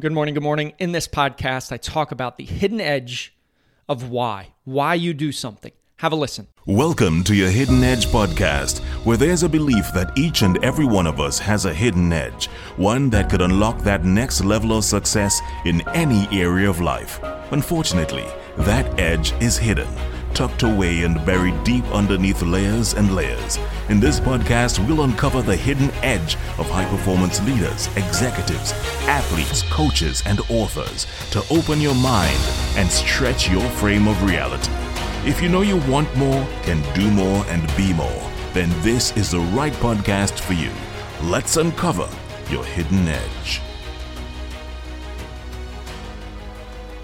Good morning. Good morning. In this podcast, I talk about the hidden edge of why, why you do something. Have a listen. Welcome to your Hidden Edge podcast, where there's a belief that each and every one of us has a hidden edge, one that could unlock that next level of success in any area of life. Unfortunately, that edge is hidden tucked away and buried deep underneath layers and layers. In this podcast, we'll uncover the hidden edge of high performance leaders, executives, athletes, coaches, and authors to open your mind and stretch your frame of reality. If you know you want more, can do more, and be more, then this is the right podcast for you. Let's uncover your hidden edge.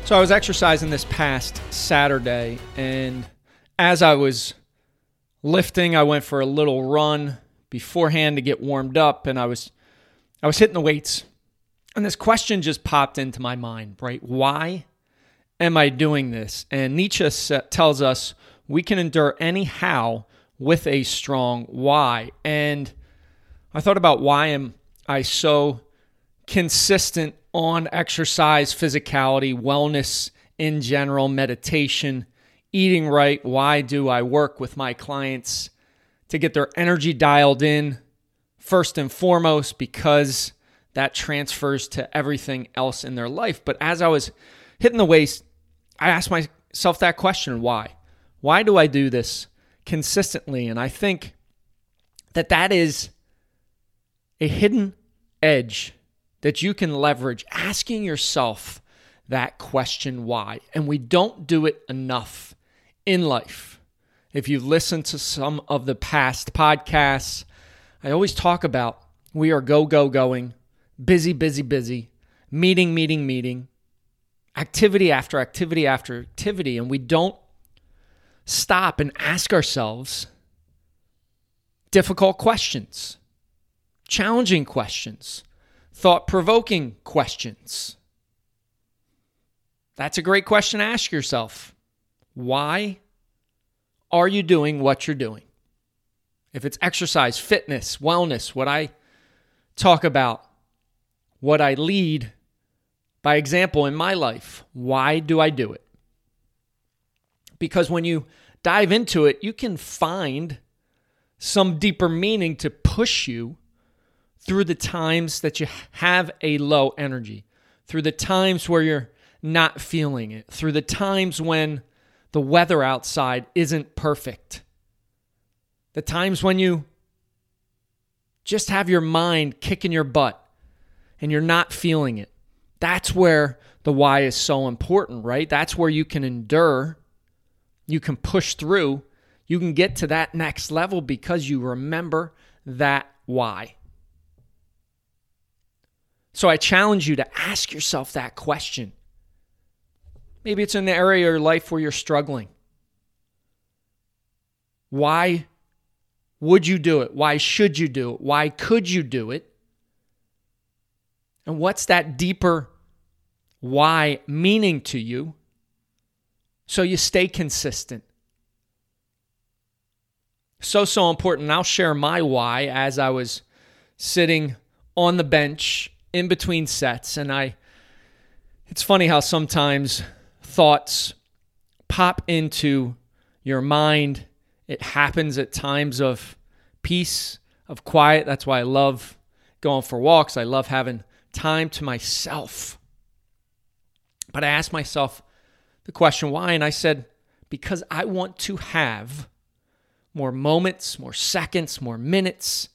So I was exercising this past Saturday, and as I was lifting, I went for a little run beforehand to get warmed up, and I was I was hitting the weights, and this question just popped into my mind. Right? Why am I doing this? And Nietzsche tells us we can endure any how with a strong why. And I thought about why am I so consistent on exercise, physicality, wellness in general, meditation, eating right. Why do I work with my clients to get their energy dialed in first and foremost? Because that transfers to everything else in their life. But as I was hitting the waist, I asked myself that question why? Why do I do this consistently? And I think that that is a hidden edge that you can leverage asking yourself that question why. And we don't do it enough in life. If you've listened to some of the past podcasts, I always talk about we are go, go, going, busy, busy, busy, meeting, meeting, meeting, activity after activity after activity. And we don't stop and ask ourselves difficult questions, challenging questions thought provoking questions. That's a great question to ask yourself. Why are you doing what you're doing? If it's exercise, fitness, wellness, what I talk about, what I lead by example in my life, why do I do it? Because when you dive into it, you can find some deeper meaning to push you through the times that you have a low energy, through the times where you're not feeling it, through the times when the weather outside isn't perfect, the times when you just have your mind kicking your butt and you're not feeling it. That's where the why is so important, right? That's where you can endure, you can push through, you can get to that next level because you remember that why. So I challenge you to ask yourself that question. Maybe it's an area of your life where you're struggling. Why would you do it? Why should you do it? Why could you do it? And what's that deeper why meaning to you so you stay consistent? So, so important. I'll share my why as I was sitting on the bench in between sets. And I, it's funny how sometimes thoughts pop into your mind. It happens at times of peace, of quiet. That's why I love going for walks. I love having time to myself. But I asked myself the question why, and I said, because I want to have more moments, more seconds, more minutes,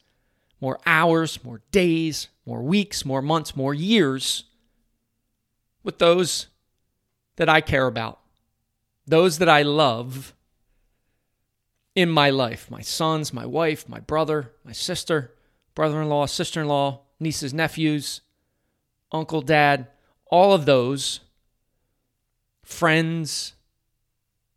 more hours, more days, more weeks, more months, more years with those that I care about, those that I love in my life my sons, my wife, my brother, my sister, brother in law, sister in law, nieces, nephews, uncle, dad, all of those friends,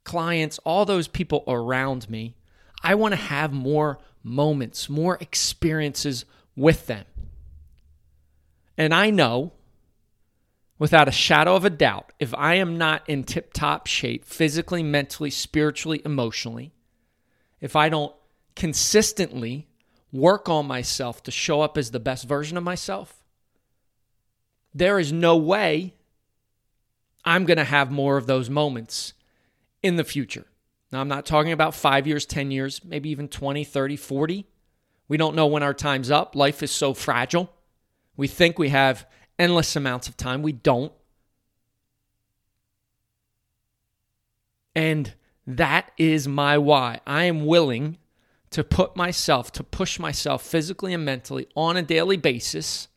clients, all those people around me. I want to have more moments, more experiences with them. And I know without a shadow of a doubt, if I am not in tip top shape, physically, mentally, spiritually, emotionally, if I don't consistently work on myself to show up as the best version of myself, there is no way I'm going to have more of those moments in the future. Now, I'm not talking about five years, 10 years, maybe even 20, 30, 40. We don't know when our time's up. Life is so fragile. We think we have endless amounts of time. We don't. And that is my why. I am willing to put myself, to push myself physically and mentally on a daily basis.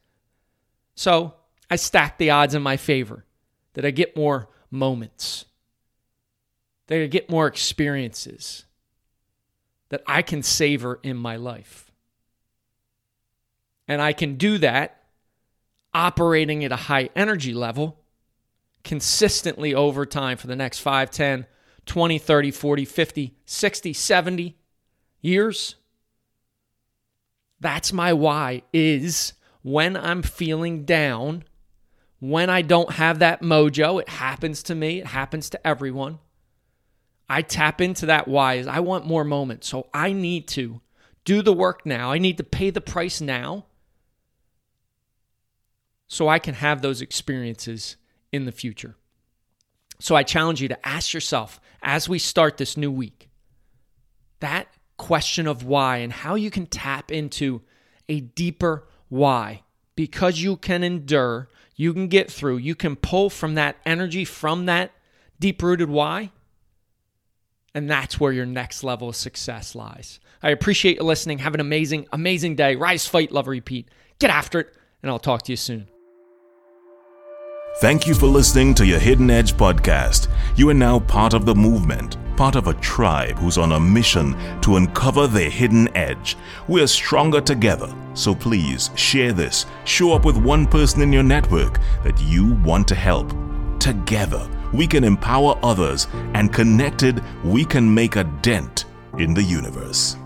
So I stack the odds in my favor that I get more moments, that I get more experiences that I can savor in my life. And I can do that operating at a high energy level consistently over time for the next 5, 10, 20, 30, 40, 50, 60, 70 years. That's my why is when I'm feeling down, when I don't have that mojo, it happens to me, it happens to everyone. I tap into that why is I want more moments. So I need to do the work now. I need to pay the price now so I can have those experiences in the future. So I challenge you to ask yourself as we start this new week that question of why and how you can tap into a deeper why. Because you can endure, you can get through, you can pull from that energy, from that deep rooted why. And that's where your next level of success lies. I appreciate you listening. Have an amazing, amazing day. Rise, fight, love, repeat. Get after it, and I'll talk to you soon. Thank you for listening to your Hidden Edge podcast. You are now part of the movement, part of a tribe who's on a mission to uncover their hidden edge. We are stronger together, so please share this. Show up with one person in your network that you want to help. Together, we can empower others, and connected, we can make a dent in the universe.